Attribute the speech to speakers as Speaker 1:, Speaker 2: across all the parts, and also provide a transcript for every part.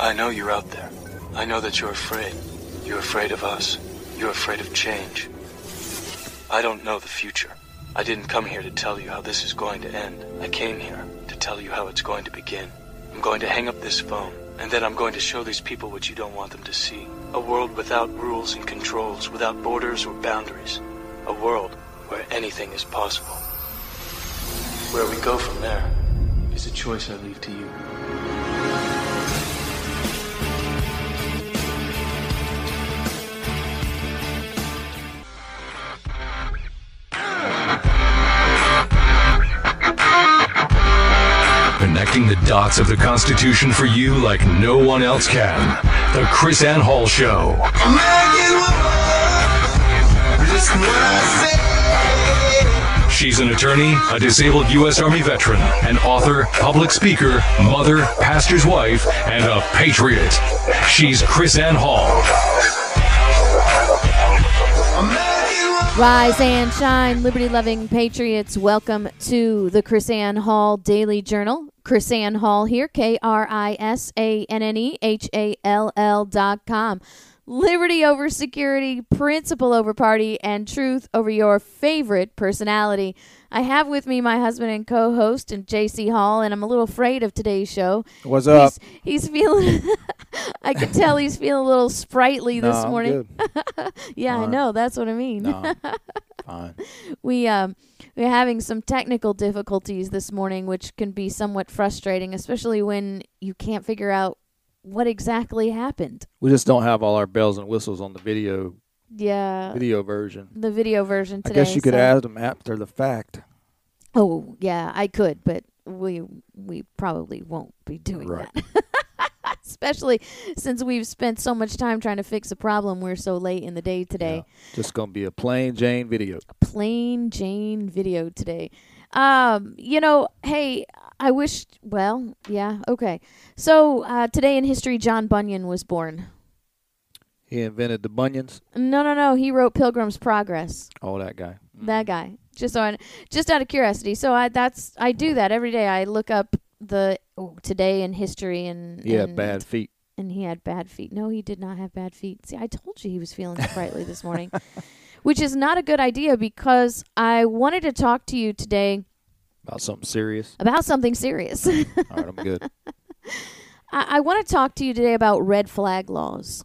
Speaker 1: I know you're out there. I know that you're afraid. You're afraid of us. You're afraid of change. I don't know the future. I didn't come here to tell you how this is going to end. I came here to tell you how it's going to begin. I'm going to hang up this phone, and then I'm going to show these people what you don't want them to see. A world without rules and controls, without borders or boundaries. A world where anything is possible. Where we go from there is a choice I leave to you.
Speaker 2: Connecting the dots of the Constitution for you like no one else can. The KrisAnne Hall Show. She's an attorney, a disabled U.S. Army veteran, an author, public speaker, mother, pastor's wife, and a patriot. She's KrisAnne Hall.
Speaker 3: Rise and shine, liberty loving patriots. Welcome to the KrisAnne Hall Daily Journal. KrisAnne Hall here, K R I S A N N E H A L L dot com. Liberty over security, principle over party, and truth over your favorite personality. I have with me my husband and co host, and JC Hall, and I'm a little afraid of today's show.
Speaker 4: What's up?
Speaker 3: He's, he's feeling, I can tell he's feeling a little sprightly
Speaker 4: No,
Speaker 3: this morning. Yeah, I
Speaker 4: Alright.
Speaker 3: know. That's what I mean.
Speaker 4: No, fine.
Speaker 3: we um we're having some technical difficulties this morning which can be somewhat frustrating especially when you can't figure out what exactly happened
Speaker 4: We just don't have all our bells and whistles on the video
Speaker 3: yeah
Speaker 4: video version.
Speaker 3: the video version
Speaker 4: I guess you could
Speaker 3: so-
Speaker 4: add them after the fact.
Speaker 3: oh yeah i could but we we probably won't be doing
Speaker 4: Right.
Speaker 3: that especially since we've spent so much time trying to fix a problem we're so late in the day today
Speaker 4: Yeah. Just gonna be a plain Jane video.
Speaker 3: A plain Jane video today. Um, you know, hey, I wish. Well, yeah, okay. So uh, today in history, John Bunyan was born.
Speaker 4: He invented the bunions.
Speaker 3: No, no, no. He wrote Pilgrim's Progress.
Speaker 4: Oh, that guy.
Speaker 3: That guy. Just on, just out of curiosity. So I that's I do that every day. I look up the today in history and
Speaker 4: yeah,
Speaker 3: and-
Speaker 4: bad feet.
Speaker 3: and he had bad feet. No, he did not have bad feet. See, I told you he was feeling sprightly this morning, which is not a good idea because I wanted to talk to you today
Speaker 4: About something serious.
Speaker 3: about something serious.
Speaker 4: All right, I'm good.
Speaker 3: I, I want to talk to you today about red flag laws.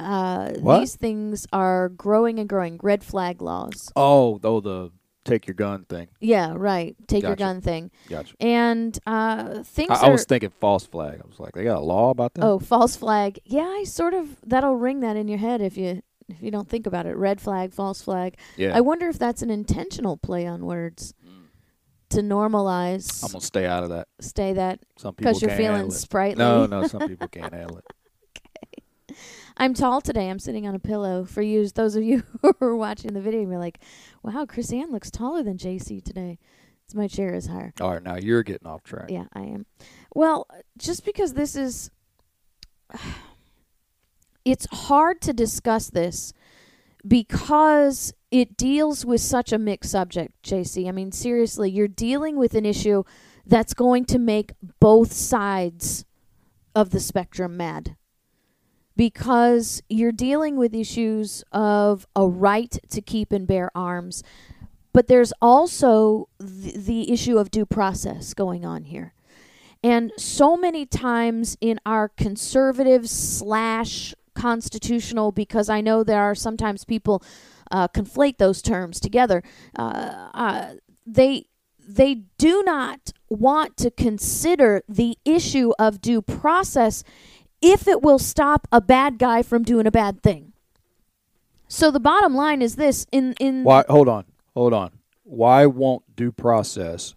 Speaker 3: Uh,
Speaker 4: What?
Speaker 3: These things are growing and growing. Red flag laws.
Speaker 4: Oh, oh, the take your gun thing.
Speaker 3: Yeah, right. Take your gun thing.
Speaker 4: Gotcha.
Speaker 3: And uh, things
Speaker 4: I,
Speaker 3: are.
Speaker 4: I was thinking false flag. I was like, they got a law about that.
Speaker 3: oh, false flag. Yeah, I sort of. That'll ring that in your head if you if you don't think about it. Red flag, false flag.
Speaker 4: yeah.
Speaker 3: I wonder if that's an intentional play on words to normalize.
Speaker 4: I'm gonna stay out of that.
Speaker 3: stay that
Speaker 4: Some people
Speaker 3: because you're feeling sprightly.
Speaker 4: No, no, some people can't handle it. Okay.
Speaker 3: I'm tall today. I'm sitting on a pillow. For you, those of you who are watching the video, you're like, "Wow, KrisAnne looks taller than JC today." It's my chair is higher.
Speaker 4: All right, now you're getting off track.
Speaker 3: Yeah, I am. Well, just because this is, it's hard to discuss this because it deals with such a mixed subject, JC. I mean, seriously, you're dealing with an issue that's going to make both sides of the spectrum mad because you're dealing with issues of a right to keep and bear arms, but there's also the, the issue of due process going on here. And so many times in our conservative slash constitutional, because I know there are sometimes people uh, conflate those terms together. Uh, uh, they they do not want to consider the issue of due process if it will stop a bad guy from doing a bad thing. So the bottom line is this: in in
Speaker 4: Why? Hold on, hold on. Why won't due process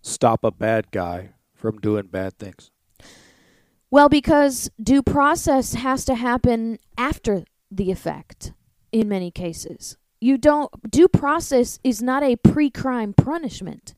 Speaker 4: stop a bad guy from doing bad things?
Speaker 3: Well, because due process has to happen after the effect in many cases. You don't due process is not a pre-crime punishment.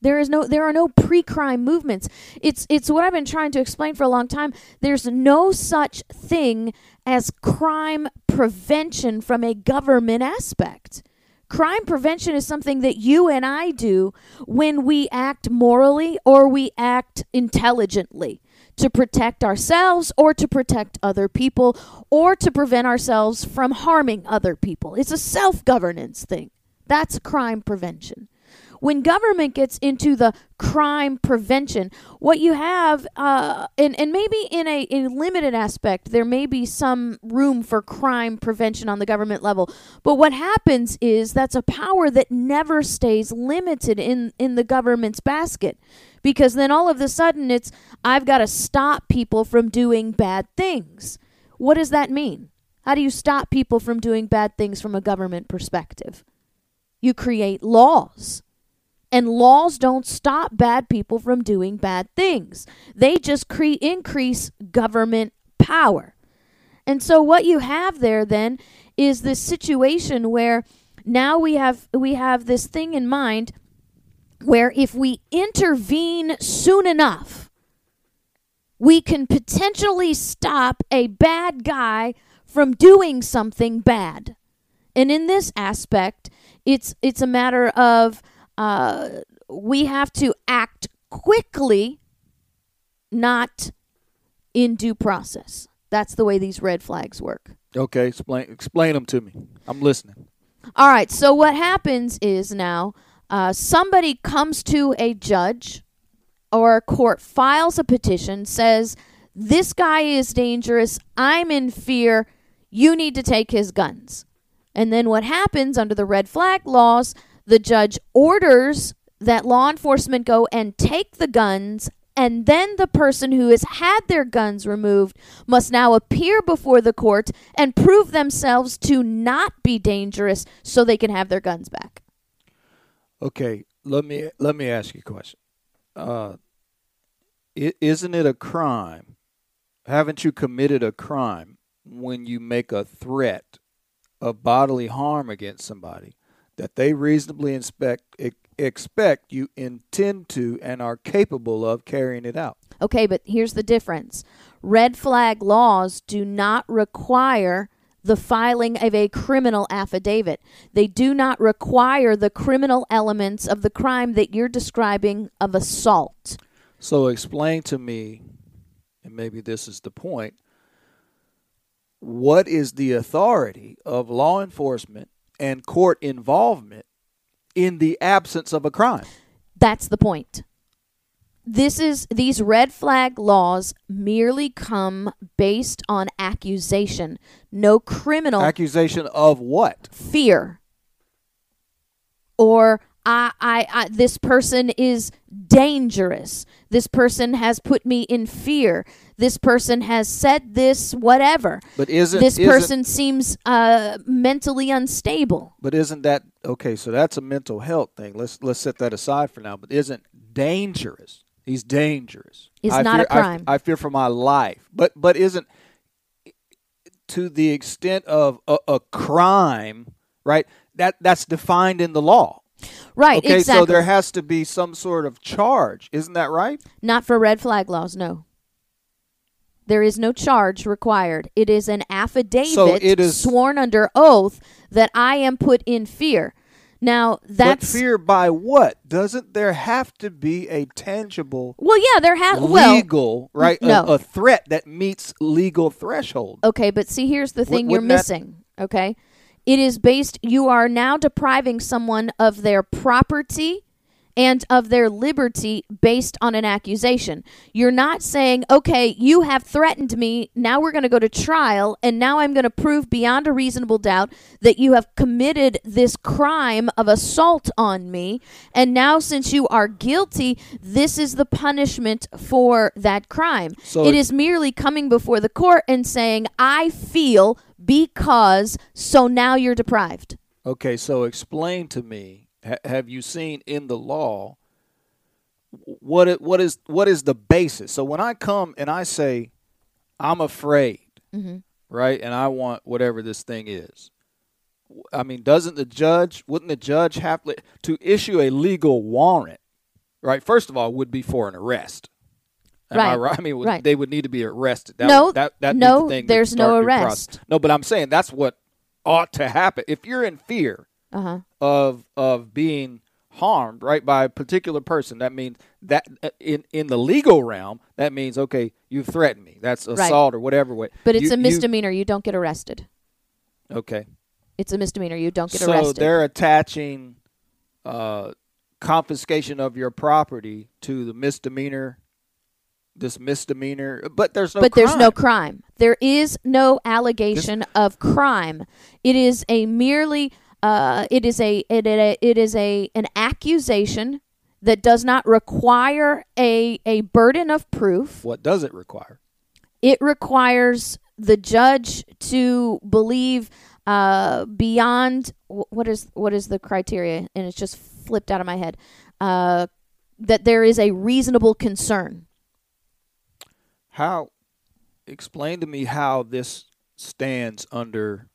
Speaker 3: There is no there are no pre-crime movements. It's it's what I've been trying to explain for a long time. There's no such thing as crime prevention from a government aspect. Crime prevention is something that you and I do when we act morally or we act intelligently to protect ourselves or to protect other people or to prevent ourselves from harming other people. It's a self governance thing. That's crime prevention. When government gets into the crime prevention, what you have, uh, and, and maybe in a, a limited aspect, there may be some room for crime prevention on the government level. But what happens is that's a power that never stays limited in, in the government's basket because then all of a sudden it's I've got to stop people from doing bad things. What does that mean? How do you stop people from doing bad things from a government perspective? You create laws. And laws don't stop bad people from doing bad things. They just cre- increase government power. And so what you have there then is this situation where now we have we have this thing in mind where if we intervene soon enough, we can potentially stop a bad guy from doing something bad. And in this aspect, it's it's a matter of uh, we have to act quickly, not in due process. That's the way these red flags work.
Speaker 4: Okay, explain explain them to me. I'm listening.
Speaker 3: All right. So what happens is now uh, somebody comes to a judge or a court, files a petition, says, This guy is dangerous. I'm in fear. You need to take his guns. And then what happens under the red flag laws, the judge orders that law enforcement go and take the guns and then the person who has had their guns removed must now appear before the court and prove themselves to not be dangerous so they can have their guns back.
Speaker 4: Okay, let me let me ask you a question. Uh, is isn't it a crime? Haven't you committed a crime when you make a threat of bodily harm against somebody that they reasonably expect expect you intend to and are capable of carrying it out?
Speaker 3: Okay, but here's the difference. Red flag laws do not require the filing of a criminal affidavit. They do not require the criminal elements of the crime that you're describing of assault.
Speaker 4: So explain to me, and maybe this is the point, what is the authority of law enforcement and court involvement in the absence of a crime?
Speaker 3: That's the point. This is these red flag laws merely come based on accusation. No criminal
Speaker 4: accusation of what?
Speaker 3: Fear. Or I, I, I this person is dangerous this person has put me in fear this person has said this whatever
Speaker 4: but isn't
Speaker 3: this
Speaker 4: isn't,
Speaker 3: person seems uh, mentally unstable
Speaker 4: but isn't that okay so that's a mental health thing let's let's set that aside for now but isn't dangerous He's dangerous.
Speaker 3: It's
Speaker 4: I
Speaker 3: not
Speaker 4: fear,
Speaker 3: a crime.
Speaker 4: I, I, fear for my life. But but isn't to the extent of a, a, crime, right? That that's defined in the law.
Speaker 3: Right,
Speaker 4: okay,
Speaker 3: exactly.
Speaker 4: so there has to be some sort of charge. Isn't that right?
Speaker 3: Not for red flag laws, no. There is no charge required. It is an affidavit
Speaker 4: so it is,
Speaker 3: sworn under oath that I am put in fear. Now that's
Speaker 4: but fear by what? Doesn't there have to be a tangible?
Speaker 3: Well, yeah, there has
Speaker 4: legal
Speaker 3: well,
Speaker 4: right
Speaker 3: no.
Speaker 4: a, a, threat that meets legal threshold.
Speaker 3: Okay, but see, here's the thing you're missing. That... Okay, it is based. You are now depriving someone of their property and of their liberty based on an accusation. You're not saying, okay, you have threatened me. Now we're going to go to trial, and now I'm going to prove beyond a reasonable doubt that you have committed this crime of assault on me. And now, since you are guilty, this is the punishment for that crime. So it is merely coming before the court and saying, I feel because, so now you're deprived.
Speaker 4: Okay, so explain to me ha- have you seen in the law what it, what is what is the basis? So when I come and I say I'm afraid, mm-hmm. right, and I want whatever this thing is, I mean, doesn't the judge wouldn't the judge have to issue a legal warrant? Right. First of all, would be for an arrest. Am
Speaker 3: right.
Speaker 4: I right? I mean,
Speaker 3: right.
Speaker 4: they would need to be arrested. That,
Speaker 3: no,
Speaker 4: that, that
Speaker 3: no,
Speaker 4: the
Speaker 3: there's no arrest.
Speaker 4: No, but I'm saying that's what ought to happen. If you're in fear,
Speaker 3: uh-huh.
Speaker 4: of of being harmed, right, by a particular person, that means that uh, in in the legal realm, that means okay, you threatened me. That's assault or whatever way.
Speaker 3: But it's
Speaker 4: You-
Speaker 3: a misdemeanor. You, don't get arrested.
Speaker 4: okay.
Speaker 3: It's a misdemeanor. You don't get arrested.
Speaker 4: so they're attaching uh, confiscation of your property to the misdemeanor. This misdemeanor, but there's no.
Speaker 3: but there's no
Speaker 4: crime.
Speaker 3: crime. There is no allegation of crime. It is a merely uh, it is a it, it, it is a an accusation that does not require a a burden of proof.
Speaker 4: What does it require?
Speaker 3: It requires the judge to believe uh, beyond what is what is the criteria, and it's just flipped out of my head. Uh, that there is a reasonable concern.
Speaker 4: How? Explain to me how this stands under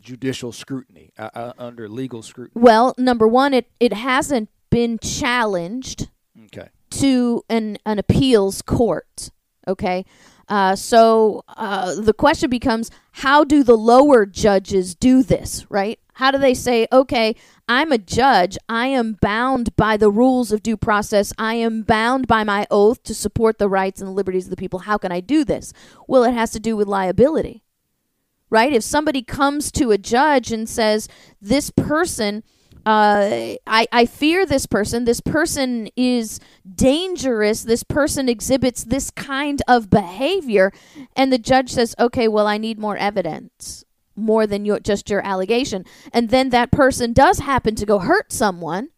Speaker 4: judicial scrutiny, uh, uh, under legal scrutiny.
Speaker 3: Well, number one, it, it hasn't been challenged
Speaker 4: Okay.
Speaker 3: to an, an appeals court. Okay. Uh, so uh, the question becomes how do the lower judges do this, right? How do they say, okay, I'm a judge. I am bound by the rules of due process. I am bound by my oath to support the rights and the liberties of the people. How can I do this? Well, it has to do with liability right? If somebody comes to a judge and says, "This person, uh, I I fear this person. This person is dangerous. This person exhibits this kind of behavior," and the judge says, "Okay, well, I need more evidence." More than your just your allegation, and then that person does happen to go hurt someone,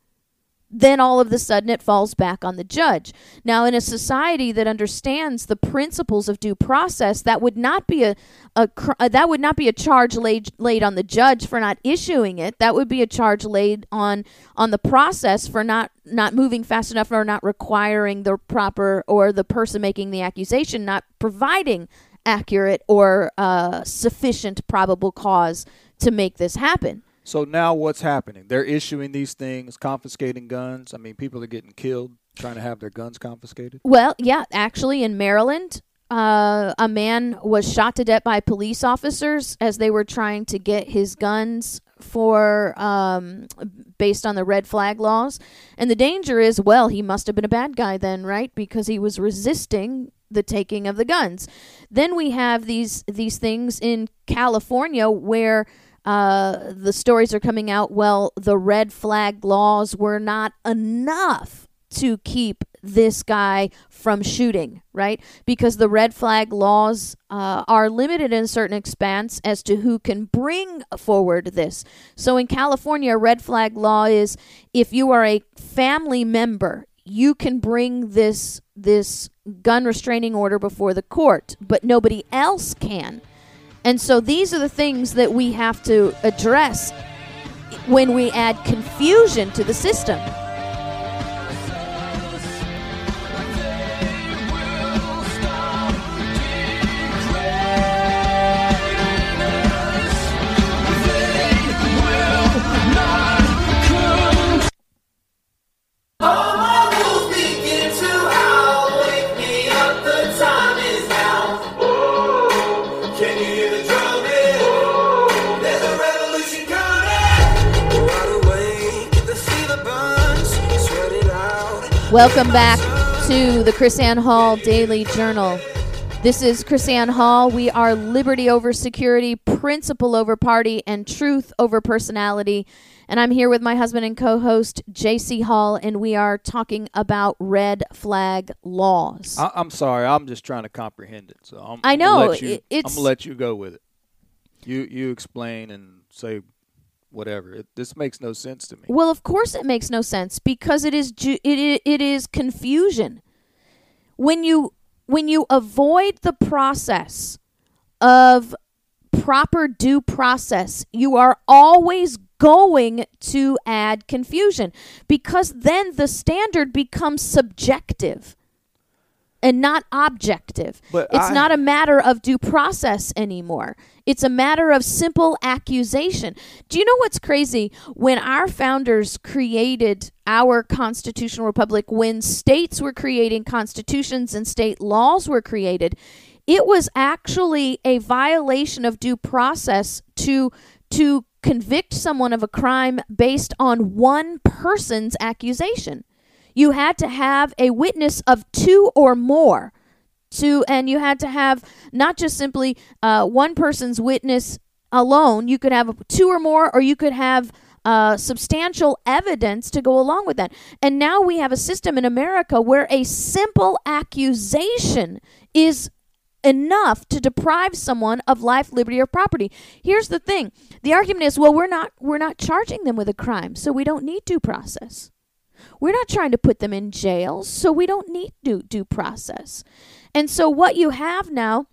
Speaker 3: then all of a sudden it falls back on the judge. Now, in a society that understands the principles of due process, that would not be a, a uh, that would not be a charge laid laid on the judge for not issuing it. That would be a charge laid on on the process for not not moving fast enough or not requiring the proper or the person making the accusation not providing accurate or uh, sufficient probable cause to make this happen.
Speaker 4: So now what's happening? They're issuing these things, confiscating guns. I mean, people are getting killed trying to have their guns confiscated.
Speaker 3: Well, yeah, actually, in Maryland, uh, a man was shot to death by police officers as they were trying to get his guns for um, based on the red flag laws. And the danger is, well, he must have been a bad guy then, right? Because he was resisting the taking of the guns. Then we have these these things in California where uh, the stories are coming out. Well, the red flag laws were not enough to keep this guy from shooting, right? Because the red flag laws uh, are limited in certain expanse as to who can bring forward this. So in California, red flag law is if you are a family member, you can bring this this gun restraining order before the court, but nobody else can. And so these are the things that we have to address when we add confusion to the system. Welcome back to the KrisAnne Hall Daily Journal. This is KrisAnne Hall. We are liberty over security, principle over party, and truth over personality. And I'm here with my husband and co host, JC Hall, and we are talking about red flag laws.
Speaker 4: I, I'm sorry, I'm just trying to comprehend it. So I'm,
Speaker 3: I know,
Speaker 4: let you,
Speaker 3: it- it's-
Speaker 4: I'm gonna let you go with it. You you explain and say whatever. It, this makes no sense to me.
Speaker 3: Well, of course it makes no sense because it is ju- it it is confusion. When you when you avoid the process of proper due process, you are always going to add confusion because then the standard becomes subjective and not objective.
Speaker 4: But
Speaker 3: it's
Speaker 4: I-
Speaker 3: not a matter of due process anymore. It's a matter of simple accusation. Do you know what's crazy? When our founders created our constitutional republic, when states were creating constitutions and state laws were created, it was actually a violation of due process to to convict someone of a crime based on one person's accusation. You had to have a witness of two or more to and you had to have not just simply uh, one person's witness alone. You could have two or more or you could have uh, substantial evidence to go along with that. And now we have a system in america where a simple accusation is enough to deprive someone of life liberty or property. Here's the thing. The argument is well we're not we're not charging them with a crime so we don't need due process we're not trying to put them in jail so we don't need due, due process and so what you have now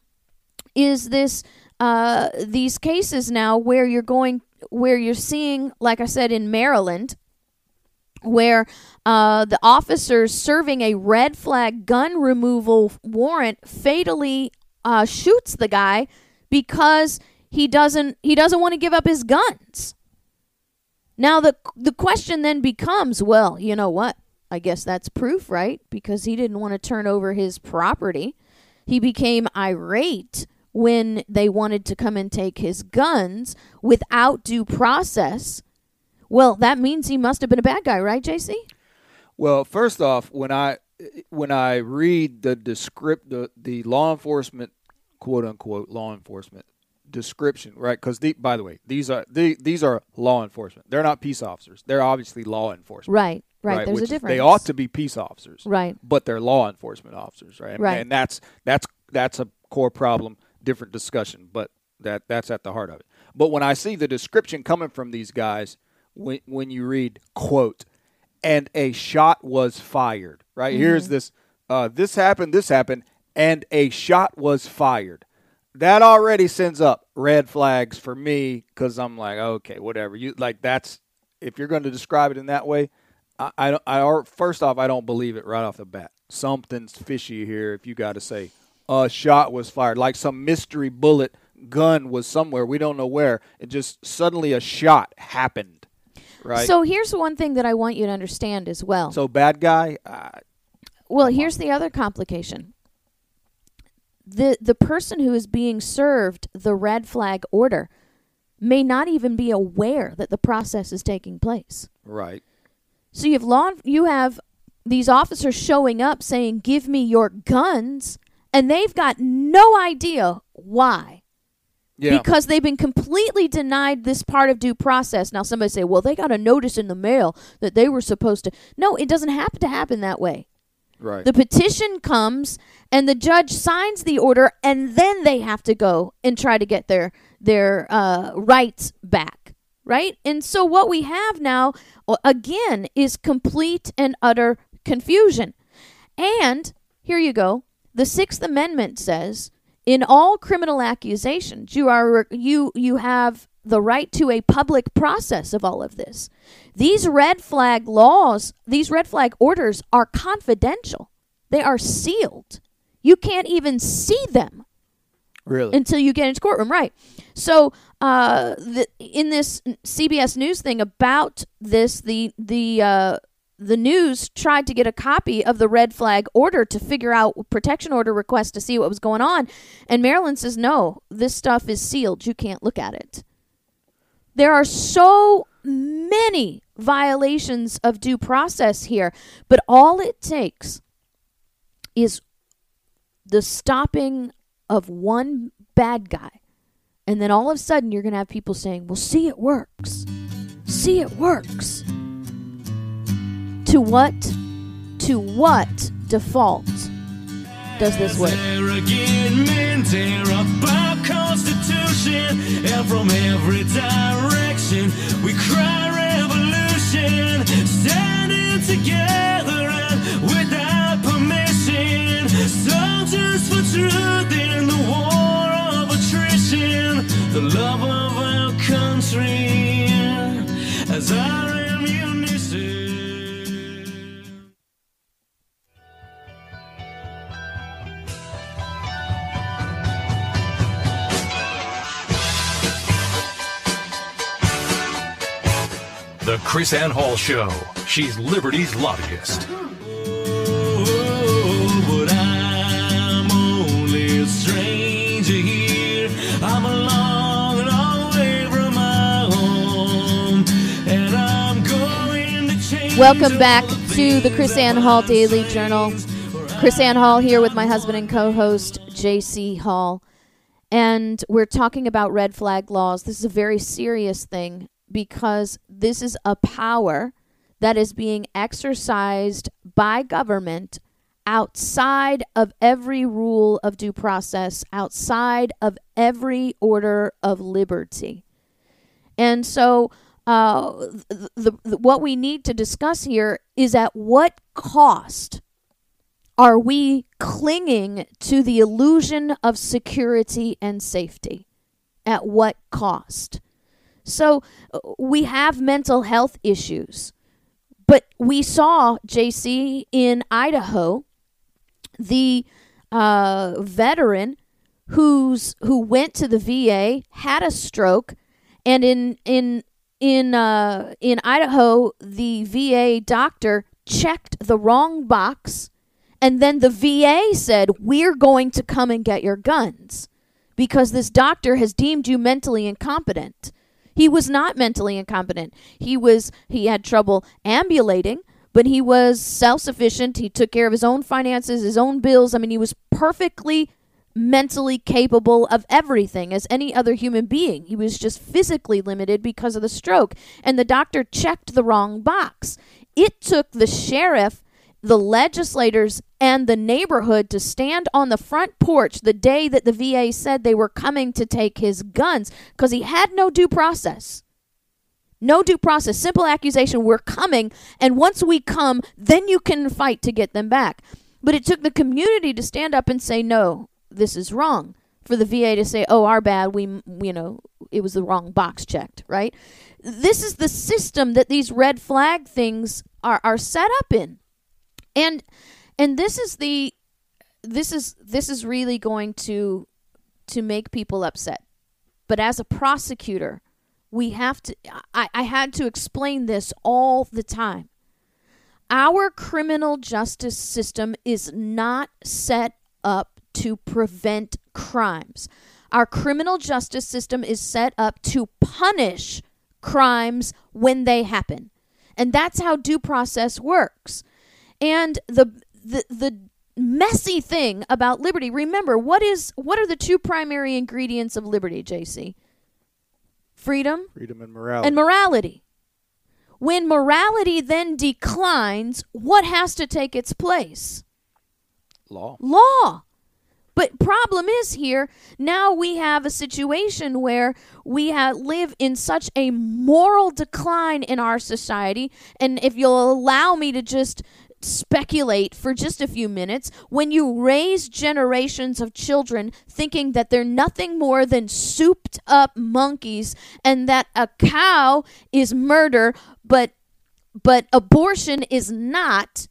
Speaker 3: is this uh, these cases now where you're going where you're seeing, like I said, in Maryland, where uh, the officers serving a red flag gun removal warrant fatally uh, shoots the guy because he doesn't he doesn't want to give up his guns. Now the the question then becomes, well, you know what? I guess that's proof, right? Because he didn't want to turn over his property. He became irate when they wanted to come and take his guns without due process. Well, that means he must have been a bad guy, right, JC?
Speaker 4: Well, first off, when I when I read the descript the, the law enforcement quote unquote law enforcement description, right? Because by the way, these are the, these are law enforcement. They're not peace officers. They're obviously law enforcement.
Speaker 3: Right, right. There's
Speaker 4: which
Speaker 3: a difference.
Speaker 4: They ought to be peace officers,
Speaker 3: Right.
Speaker 4: But they're law enforcement officers, right?
Speaker 3: Right.
Speaker 4: And that's that's that's a core problem. Different discussion, but that that's at the heart of it. But when I see the description coming from these guys, when when you read quote, and a shot was fired, right? Here's this. Uh, this happened. This happened, and a shot was fired. That already sends up red flags for me because I'm like, okay, whatever. You like that's if you're going to describe it in that way, I, I, I or first off, I don't believe it right off the bat. Something's fishy here. If you got to say a shot was fired, like some mystery bullet gun was somewhere we don't know where, and just suddenly a shot happened, right?
Speaker 3: So here's one thing that I want you to understand as well.
Speaker 4: So bad guy, uh,
Speaker 3: Well, here's the other complication. The the person who is being served the red flag order may not even be aware that the process is taking place.
Speaker 4: right?
Speaker 3: So you have law you have these officers showing up saying, "Give me your guns," and they've got no idea why.
Speaker 4: Yeah,
Speaker 3: Because they've been completely denied this part of due process. Now somebody say, "Well, they got a notice in the mail that they were supposed to." No, it doesn't happen to happen that way.
Speaker 4: Right.
Speaker 3: The petition comes and the judge signs the order and then they have to go and try to get their their uh, rights back, right? And so what we have now again is complete and utter confusion. And here you go. The 6th amendment says in all criminal accusations you are you you have the right to a public process of all of this. These red flag laws, these red flag orders are confidential. They are sealed. You can't even see them
Speaker 4: really?
Speaker 3: until you get into courtroom, right? So, uh, the, in this CBS News thing about this, the the uh, the news tried to get a copy of the red flag order to figure out protection order request to see what was going on, and Maryland says no, this stuff is sealed. You can't look at it. There are so many violations of due process here, but all it takes is the stopping of one bad guy. And then all of a sudden, you're going to have people saying, Well, see, it works. See, it works. To what? To what default does this work?
Speaker 5: And from every direction we cry revolution. Standing together and without permission, soldiers for truth in the war of attrition. The love of our country as our
Speaker 2: The KrisAnne Hall Show. She's Liberty's lobbyist.
Speaker 3: Welcome back to the KrisAnne Hall Daily Journal. KrisAnne Hall here with my husband and co host, JC Hall. And we're talking about red flag laws. This is a very serious thing because this is a power that is being exercised by government outside of every rule of due process, outside of every order of liberty. And so, uh, the, the, what we need to discuss here is at what cost are we clinging to the illusion of security and safety? At what cost? So, uh, we have mental health issues. But we saw, JC, in Idaho, the uh, veteran who's who went to the VA, had a stroke, and in in in uh, in Idaho, the VA doctor checked the wrong box, and then the VA said, "We're going to come and get your guns." Because this doctor has deemed you mentally incompetent. He was not mentally incompetent. He was he had trouble ambulating, but he was self-sufficient. He took care of his own finances, his own bills. I mean, he was perfectly mentally capable of everything as any other human being. He was just physically limited because of the stroke. And the doctor checked the wrong box. It took the sheriff, the legislators, and the neighborhood to stand on the front porch the day that the VA said they were coming to take his guns because he had no due process. No due process. Simple accusation. We're coming. And once we come, then you can fight to get them back. But it took the community to stand up and say, no, this is wrong. For the VA to say, oh, our bad, we, you know, it was the wrong box checked, right? This is the system that these red flag things are, are set up in. And and this is the this is this is really going to to make people upset. But as a prosecutor, we have to I, I had to explain this all the time. Our criminal justice system is not set up to prevent crimes. Our criminal justice system is set up to punish crimes when they happen. And that's how due process works. And the the the messy thing about liberty, remember, what is what are the two primary ingredients of liberty, JC? Freedom
Speaker 4: Freedom and morality.
Speaker 3: and morality. When morality then declines, what has to take its place?
Speaker 4: Law.
Speaker 3: law. But problem is here now we have a situation where we have, live in such a moral decline in our society and if you'll allow me to just speculate for just a few minutes when you raise generations of children thinking that they're nothing more than souped up monkeys and that a cow is murder but but abortion is not.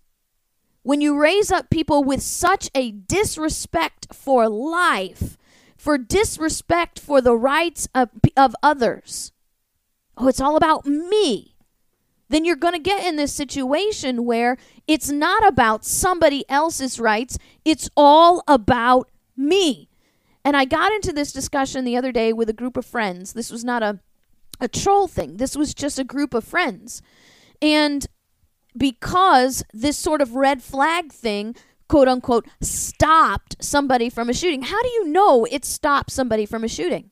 Speaker 3: When you raise up people with such a disrespect for life, for disrespect for the rights of, of others, oh, it's all about me, then you're going to get in this situation where it's not about somebody else's rights, it's all about me. And I got into this discussion the other day with a group of friends. This was not a, a troll thing, this was just a group of friends. And because this sort of red flag thing quote unquote stopped somebody from a shooting how do you know it stopped somebody from a shooting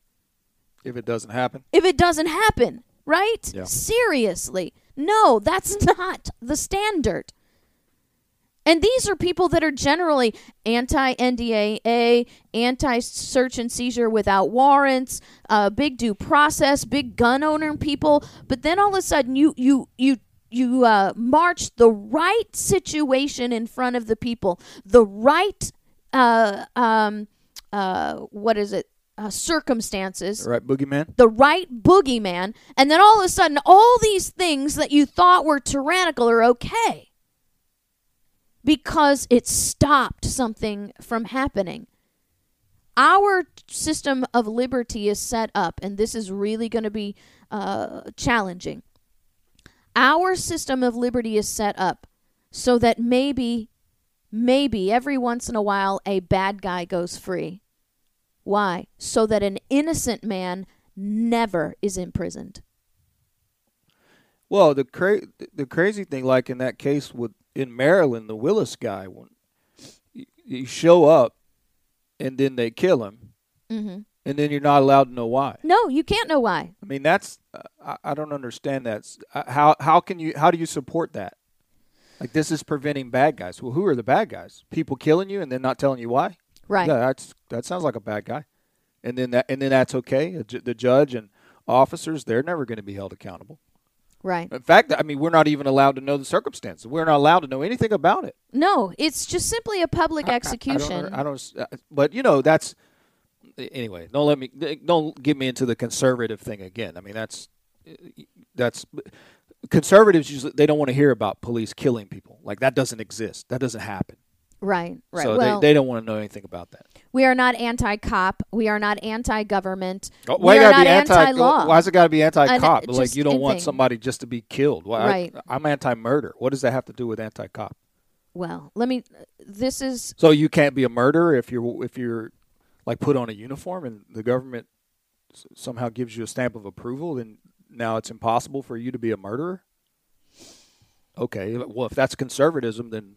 Speaker 4: If it doesn't happen,
Speaker 3: if it doesn't happen right
Speaker 4: Yeah.
Speaker 3: seriously no that's not the standard and these are people that are generally anti NDAA, anti search and seizure without warrants, uh, big due process, big gun owner people. But then all of a sudden, you you you you uh, march the right situation in front of the people, the right uh, um, uh, what is it? Uh, circumstances
Speaker 4: right, boogeyman?
Speaker 3: the right boogeyman, and then all of a sudden, all these things that you thought were tyrannical are okay because it stopped something from happening. Our system of liberty is set up, and this is really going to be uh, challenging. Our system of liberty is set up so that maybe, maybe every once in a while a bad guy goes free. Why? So that an innocent man never is imprisoned.
Speaker 4: Well, the cra- the crazy thing, like in that case with in Maryland, the Willis guy, when you, you show up and then they kill him,
Speaker 3: hmm
Speaker 4: and then you're not allowed to know why.
Speaker 3: No, you can't know why.
Speaker 4: I mean, that's uh, I, I don't understand that. Uh, How how can you how do you support that? Like this is preventing bad guys. Well, who are the bad guys? People killing you and then not telling you why.
Speaker 3: Right.
Speaker 4: Yeah, that's that sounds like a bad guy. And then that and then that's okay. The judge and officers they're never going to be held accountable.
Speaker 3: Right.
Speaker 4: In fact, I mean, we're not even allowed to know the circumstances. We're not allowed to know anything about it.
Speaker 3: No, it's just simply a public execution.
Speaker 4: I don't, I don't. uh, But you know, that's anyway. Don't let me. Don't get me into the conservative thing again. I mean, that's that's conservatives usually they don't want to hear about police killing people. Like that doesn't exist. That doesn't happen.
Speaker 3: Right. Right.
Speaker 4: So
Speaker 3: well,
Speaker 4: they, they don't want to know anything about that.
Speaker 3: we are not anti-cop. We are not anti-government.
Speaker 4: Oh,
Speaker 3: we
Speaker 4: why
Speaker 3: are
Speaker 4: gotta
Speaker 3: not
Speaker 4: be anti?
Speaker 3: anti-law.
Speaker 4: Why's it got to be anti-cop?
Speaker 3: And, uh,
Speaker 4: like you don't want somebody just to be killed. Why,
Speaker 3: Right.
Speaker 4: I, I'm anti-murder. What does that have to do with anti-cop?
Speaker 3: Well, let me. This is
Speaker 4: So you can't be a murderer if you're if you're like put on a uniform and the government s- somehow gives you a stamp of approval, then now it's impossible for you to be a murderer. Okay, well if that's conservatism, then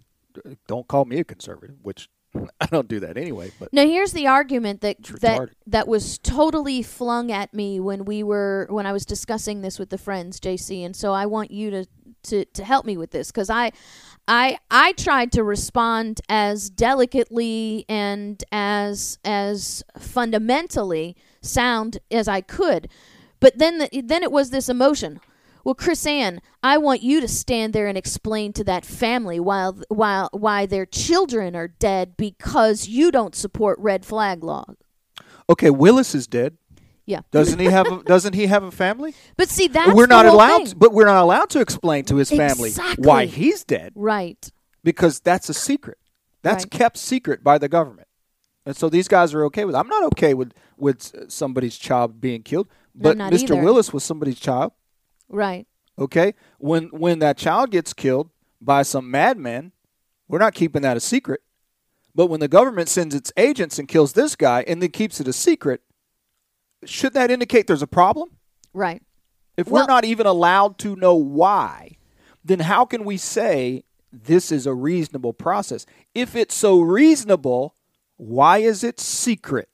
Speaker 4: don't call me a conservative, which I don't do that anyway. But
Speaker 3: Now here's the argument that that that was totally flung at me when we were when I was discussing this with the friends, JC, and so I want you to to, to help me with this because I I I tried to respond as delicately and as as fundamentally sound as I could, but then the, then it was this emotion. Well, KrisAnne, I want you to stand there and explain to that family while while why their children are dead because you don't support red flag law.
Speaker 4: okay, Willis is dead.
Speaker 3: Yeah,
Speaker 4: Doesn't he have a, doesn't he have a family?
Speaker 3: but see that's
Speaker 4: we're not allowed,
Speaker 3: thing.
Speaker 4: but we're not allowed to explain to his family
Speaker 3: Exactly.
Speaker 4: why he's dead.
Speaker 3: right.
Speaker 4: because that's a secret. That's
Speaker 3: Right.
Speaker 4: kept secret by the government. And so these guys are okay with. it. I'm not okay with with somebody's child being killed, but Mr.
Speaker 3: either.
Speaker 4: Willis was somebody's child.
Speaker 3: Right.
Speaker 4: Okay, when when that child gets killed by some madman, we're not keeping that a secret. But when the government sends its agents and kills this guy and then keeps it a secret, should that indicate there's a problem?
Speaker 3: Right.
Speaker 4: If
Speaker 3: Well-
Speaker 4: we're not even allowed to know why, then how can we say this is a reasonable process? If it's so reasonable, why is it secret?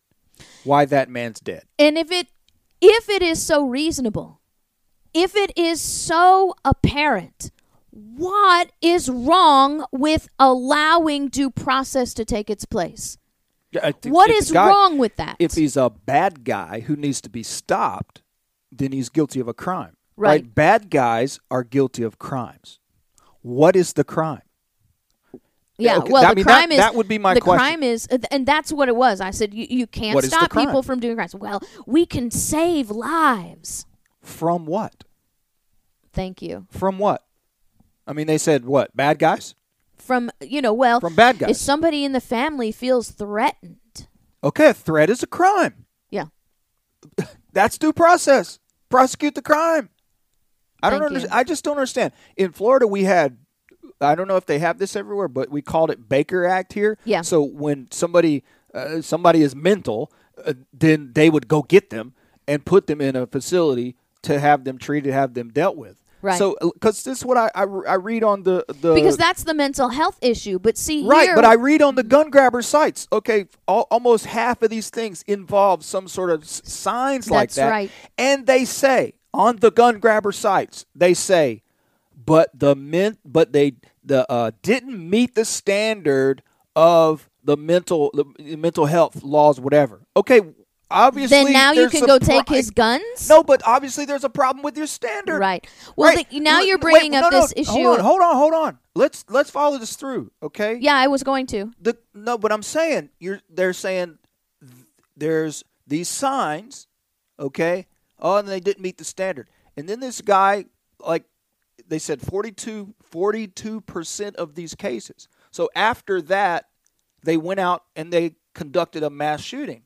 Speaker 4: Why that man's dead?
Speaker 3: And if it if it is so reasonable, if it is so apparent, what is wrong with allowing due process to take its place?
Speaker 4: Yeah, I
Speaker 3: What is
Speaker 4: guy-
Speaker 3: wrong with that?
Speaker 4: If he's a bad guy who needs to be stopped, then he's guilty of a crime.
Speaker 3: Right.
Speaker 4: Bad guys are guilty of crimes. What is the crime?
Speaker 3: Yeah,
Speaker 4: okay,
Speaker 3: well,
Speaker 4: that- I
Speaker 3: the
Speaker 4: mean,
Speaker 3: crime is
Speaker 4: that would be my
Speaker 3: the
Speaker 4: question.
Speaker 3: crime is, uh, and that's what it was. I said you, you can't stop people from doing crimes. Well, we can save lives.
Speaker 4: From what?
Speaker 3: Thank you.
Speaker 4: From what? I mean, they said what? Bad guys?
Speaker 3: From you know, well,
Speaker 4: From bad guys.
Speaker 3: if somebody in the family feels threatened,
Speaker 4: Okay, a threat is a crime.
Speaker 3: yeah,
Speaker 4: That's due process. Prosecute the crime. I don't understand. I just don't understand. In Florida, we had. I don't know if they have this everywhere, but we called it Baker Act here.
Speaker 3: Yeah.
Speaker 4: So when somebody uh, somebody is mental, uh, then they would go get them and put them in a facility to have them treated, have them dealt with.
Speaker 3: Right.
Speaker 4: So because this is what I, I I read on the the
Speaker 3: because that's the mental health issue. But see,
Speaker 4: Right,
Speaker 3: here,
Speaker 4: but I read on the gun grabber sites. Okay, al- almost half of these things involve some sort of s- signs like
Speaker 3: That's
Speaker 4: that.
Speaker 3: right.
Speaker 4: And they say on the gun grabber sites, they say, but the men, but they the uh, didn't meet the standard of the mental the mental health laws, whatever. Okay, obviously.
Speaker 3: then now you can go take his guns.
Speaker 4: No, but obviously there's a problem with your standard.
Speaker 3: Right. Well,
Speaker 4: Right.
Speaker 3: the- now
Speaker 4: Wait,
Speaker 3: you're bringing
Speaker 4: no,
Speaker 3: up
Speaker 4: no,
Speaker 3: this issue.
Speaker 4: Hold on, hold on, hold on. Let's let's follow this through, okay?
Speaker 3: Yeah, I was going to.
Speaker 4: the no, but I'm saying you're they're saying there's these signs, okay? Oh, and they didn't meet the standard. And then this guy, like they said, 42 percent of these cases. So after that, they went out and they conducted a mass shooting.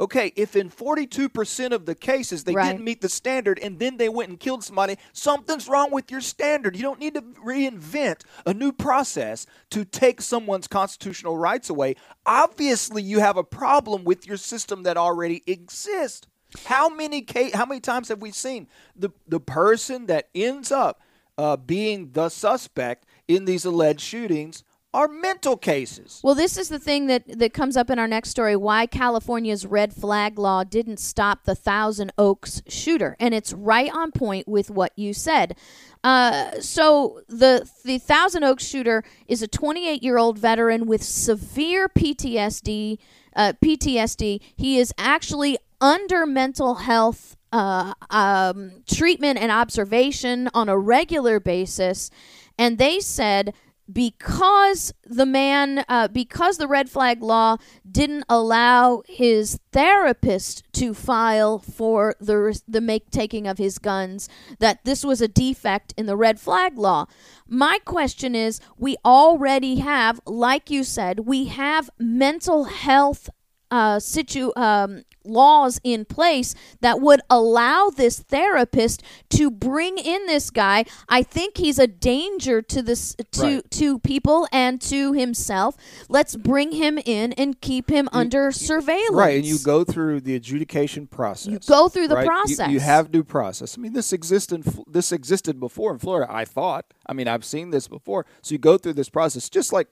Speaker 4: Okay, if in 42% of the cases they
Speaker 3: Right.
Speaker 4: didn't meet the standard and then they went and killed somebody, something's wrong with your standard. You don't need to reinvent a new process to take someone's constitutional rights away. Obviously, you have a problem with your system that already exists. How many ca- how many times have we seen the the person that ends up uh, being the suspect in these alleged shootings are mental cases?
Speaker 3: Well, this is the thing that, that comes up in our next story why California's red flag law didn't stop the Thousand Oaks shooter. And it's right on point with what you said. Uh, so the the Thousand Oaks shooter is a 28 year old veteran with severe PTSD. Uh, PTSD. He is actually under mental health uh, um, treatment and observation on a regular basis, and they said because the man uh, because the red flag law didn't allow his therapist to file for the the make taking of his guns that this was a defect in the red flag law. My question is we already have like you said we have mental health uh, situ um, laws in place that would allow this therapist to bring in this guy. I think he's a danger to this to
Speaker 4: Right.
Speaker 3: to people and to himself. Let's bring him in and keep him under surveillance.
Speaker 4: Right, and you go through the adjudication process.
Speaker 3: You go through the
Speaker 4: right? You-
Speaker 3: process.
Speaker 4: You, have due process. I mean, this existed. This existed before in Florida. I thought. I mean, I've seen this before. So you go through this process, just like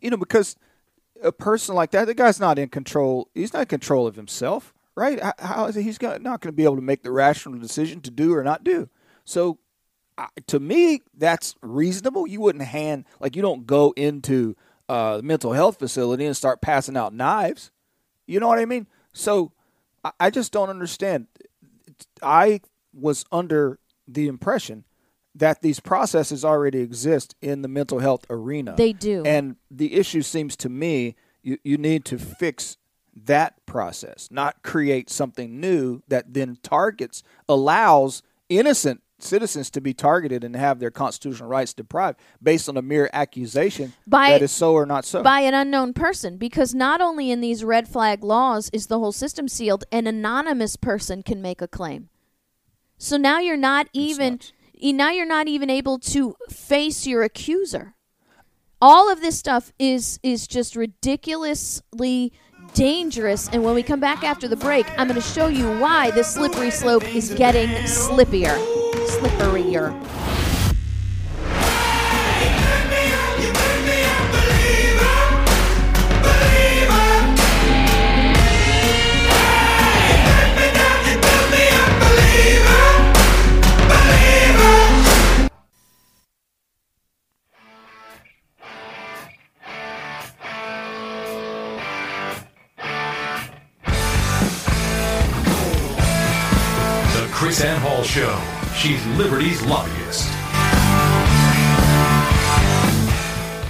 Speaker 4: you know, because a person like that, the guy's not in control. He's not in control of himself, right? How- How is got, not going to be able to make the rational decision to do or not do? So to me, that's reasonable. You wouldn't hand like you don't go into uh, a mental health facility and start passing out knives. You know what I mean? So I, I just don't understand. I was under the impression that these processes already exist in the mental health arena.
Speaker 3: They do.
Speaker 4: And the issue seems to me you, you need to fix that process, not create something new that then targets, allows innocent citizens to be targeted and have their constitutional rights deprived based on a mere accusation
Speaker 3: By-
Speaker 4: that is so or not so.
Speaker 3: by an unknown person because not only in these red flag laws is the whole system sealed an anonymous person can make a claim so now you're not even now you're not even able to face your accuser. All of this stuff is is just ridiculously dangerous and when we come back after the break i'm going to show you why this slippery slope is getting slippier slipperier
Speaker 2: KrisAnne Hall Show. She's Liberty's lobbyist.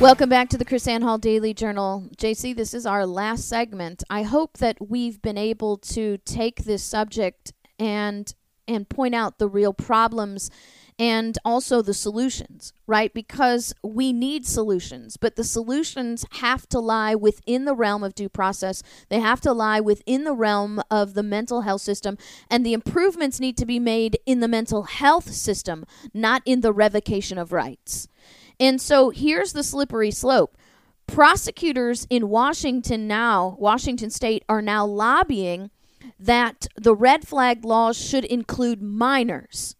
Speaker 3: Welcome back to the KrisAnne Hall Daily Journal. JC, this is our last segment. I hope that we've been able to take this subject and and point out the real problems and also the solutions, right? Because we need solutions, but the solutions have to lie within the realm of due process. They have to lie within the realm of the mental health system, and the improvements need to be made in the mental health system, not in the revocation of rights. And so here's the slippery slope. Prosecutors in Washington now, Washington state, are now lobbying that the red flag laws should include minors.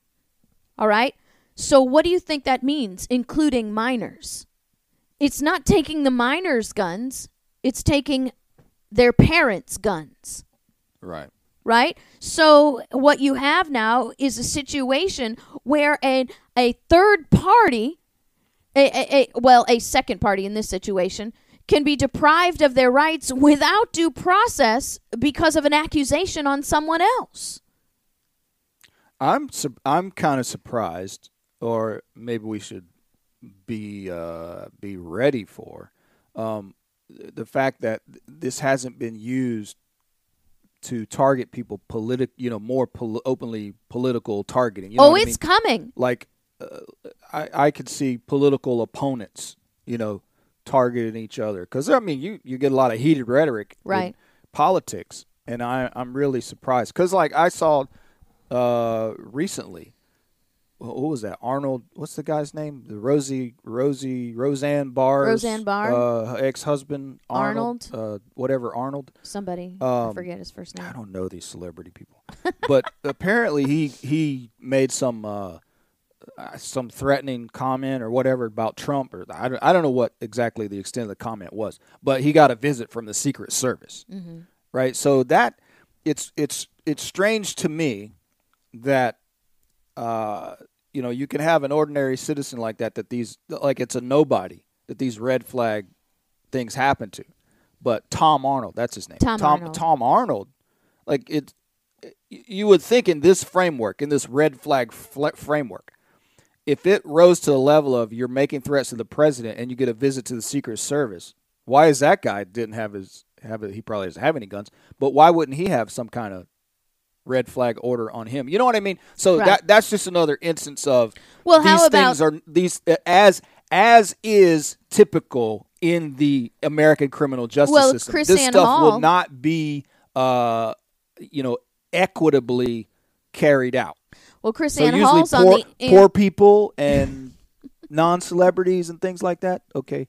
Speaker 3: All right? So what do you think that means, including minors? It's not taking the minors' guns, it's taking their parents' guns
Speaker 4: right.
Speaker 3: right? So what you have now is a situation where a a third party, a, a, a well, a second party in this situation can be deprived of their rights without due process because of an accusation on someone else.
Speaker 4: I'm sur- I'm kind of surprised, or maybe we should be uh, be ready for um, the fact that this hasn't been used to target people politic, you know, more pol- openly political targeting. You know
Speaker 3: oh,
Speaker 4: what I
Speaker 3: it's
Speaker 4: mean?
Speaker 3: coming.
Speaker 4: like uh, I I could see political opponents, you know, targeting each other because I mean you you get a lot of heated rhetoric, in
Speaker 3: Right.
Speaker 4: Politics, and I I'm really surprised because like I saw uh recently what was that? Arnold. What's the guy's name? The Rosie, Rosie, Roseanne Barr.
Speaker 3: Roseanne Barr?
Speaker 4: Uh, ex-husband Arnold.
Speaker 3: Arnold?
Speaker 4: Uh, whatever Arnold.
Speaker 3: Somebody. I
Speaker 4: Um,
Speaker 3: forget his first name.
Speaker 4: I don't know these celebrity people, but apparently he he made some uh, uh, some threatening comment or whatever about Trump or I don't, I don't know what exactly the extent of the comment was, but he got a visit from the Secret Service, right? So that it's it's it's strange to me that uh, you know you can have an ordinary citizen like that that these like it's a nobody that these red flag things happen to, but Tom Arnold that's his name
Speaker 3: Tom
Speaker 4: Tom,
Speaker 3: Arnold.
Speaker 4: Tom Arnold like it you would think in this framework in this red flag fl- framework if it rose to the level of you're making threats to the president and you get a visit to the secret service why is that guy didn't have his have it he probably doesn't have any guns but why wouldn't he have some kind of red flag order on him you know what i mean so
Speaker 3: Right.
Speaker 4: that that's just another instance of
Speaker 3: Well,
Speaker 4: these
Speaker 3: how
Speaker 4: things
Speaker 3: about-
Speaker 4: are these as as is typical in the american criminal justice
Speaker 3: Well,
Speaker 4: system
Speaker 3: Chris
Speaker 4: this
Speaker 3: Ann
Speaker 4: stuff
Speaker 3: Hall-
Speaker 4: will not be uh you know equitably carried out
Speaker 3: well, Chris
Speaker 4: so
Speaker 3: Ann Hall's
Speaker 4: poor,
Speaker 3: on the
Speaker 4: poor people and non-celebrities and things like that. Okay,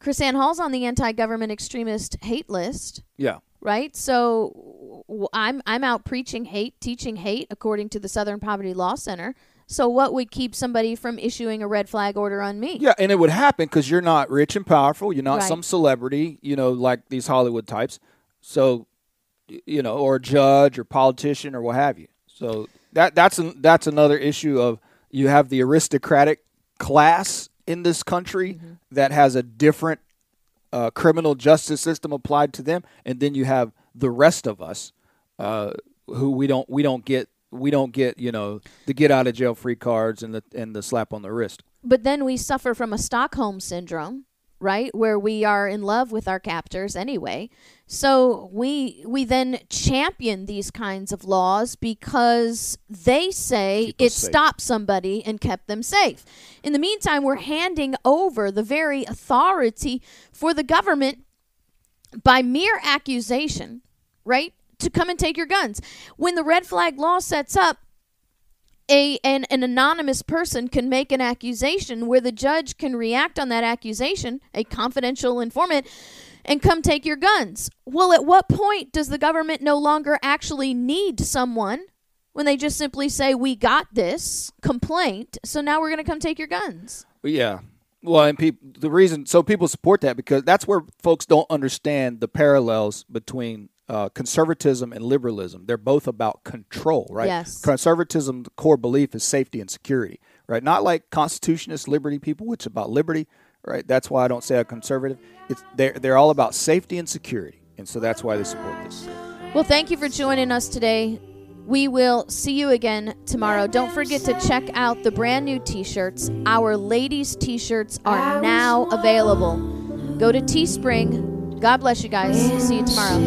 Speaker 3: KrisAnne Hall's on the anti-government extremist hate list.
Speaker 4: yeah,
Speaker 3: right? So I'm I'm out preaching hate, teaching hate according to the Southern Poverty Law Center. So what would keep somebody from issuing a red flag order on me?
Speaker 4: yeah, and it would happen because you're not rich and powerful. You're not
Speaker 3: Right.
Speaker 4: some celebrity, you know, like these Hollywood types. So, you know, or judge or politician or what have you. So that that's an, that's another issue of you have the aristocratic class in this country
Speaker 3: Mm-hmm.
Speaker 4: that has a different uh, criminal justice system applied to them, and then you have the rest of us uh, who we don't we don't get we don't get you know the get out of jail free cards and the and the slap on the wrist.
Speaker 3: But then we suffer from a Stockholm syndrome, right? Where we are in love with our captors anyway. So we we then champion these kinds of laws because they say it
Speaker 4: safe.
Speaker 3: stopped somebody and kept them safe. In the meantime, we're handing over the very authority for the government by mere accusation, right? To come and take your guns. When the red flag law sets up a an, an anonymous person can make an accusation where the judge can react on that accusation, a confidential informant, and come take your guns. Well, at what point does the government no longer actually need someone when they just simply say, We got this complaint, so now we're going to come take your guns?
Speaker 4: Yeah. Well, and people the reason so people support that because that's where folks don't understand the parallels between uh, conservatism and liberalism. They're both about control, right?
Speaker 3: Yes.
Speaker 4: Conservatism, the core belief is safety and security, right? Not like constitutionist liberty people, which is about liberty, right? That's why I don't say a conservative. It's they're they're all about safety and security, and so that's why they support this.
Speaker 3: Well, thank you for joining us today. We will see you again tomorrow. Don't forget to check out the brand new t shirts. Our ladies' t shirts are now available. Go to Teespring. God bless you guys. See you tomorrow.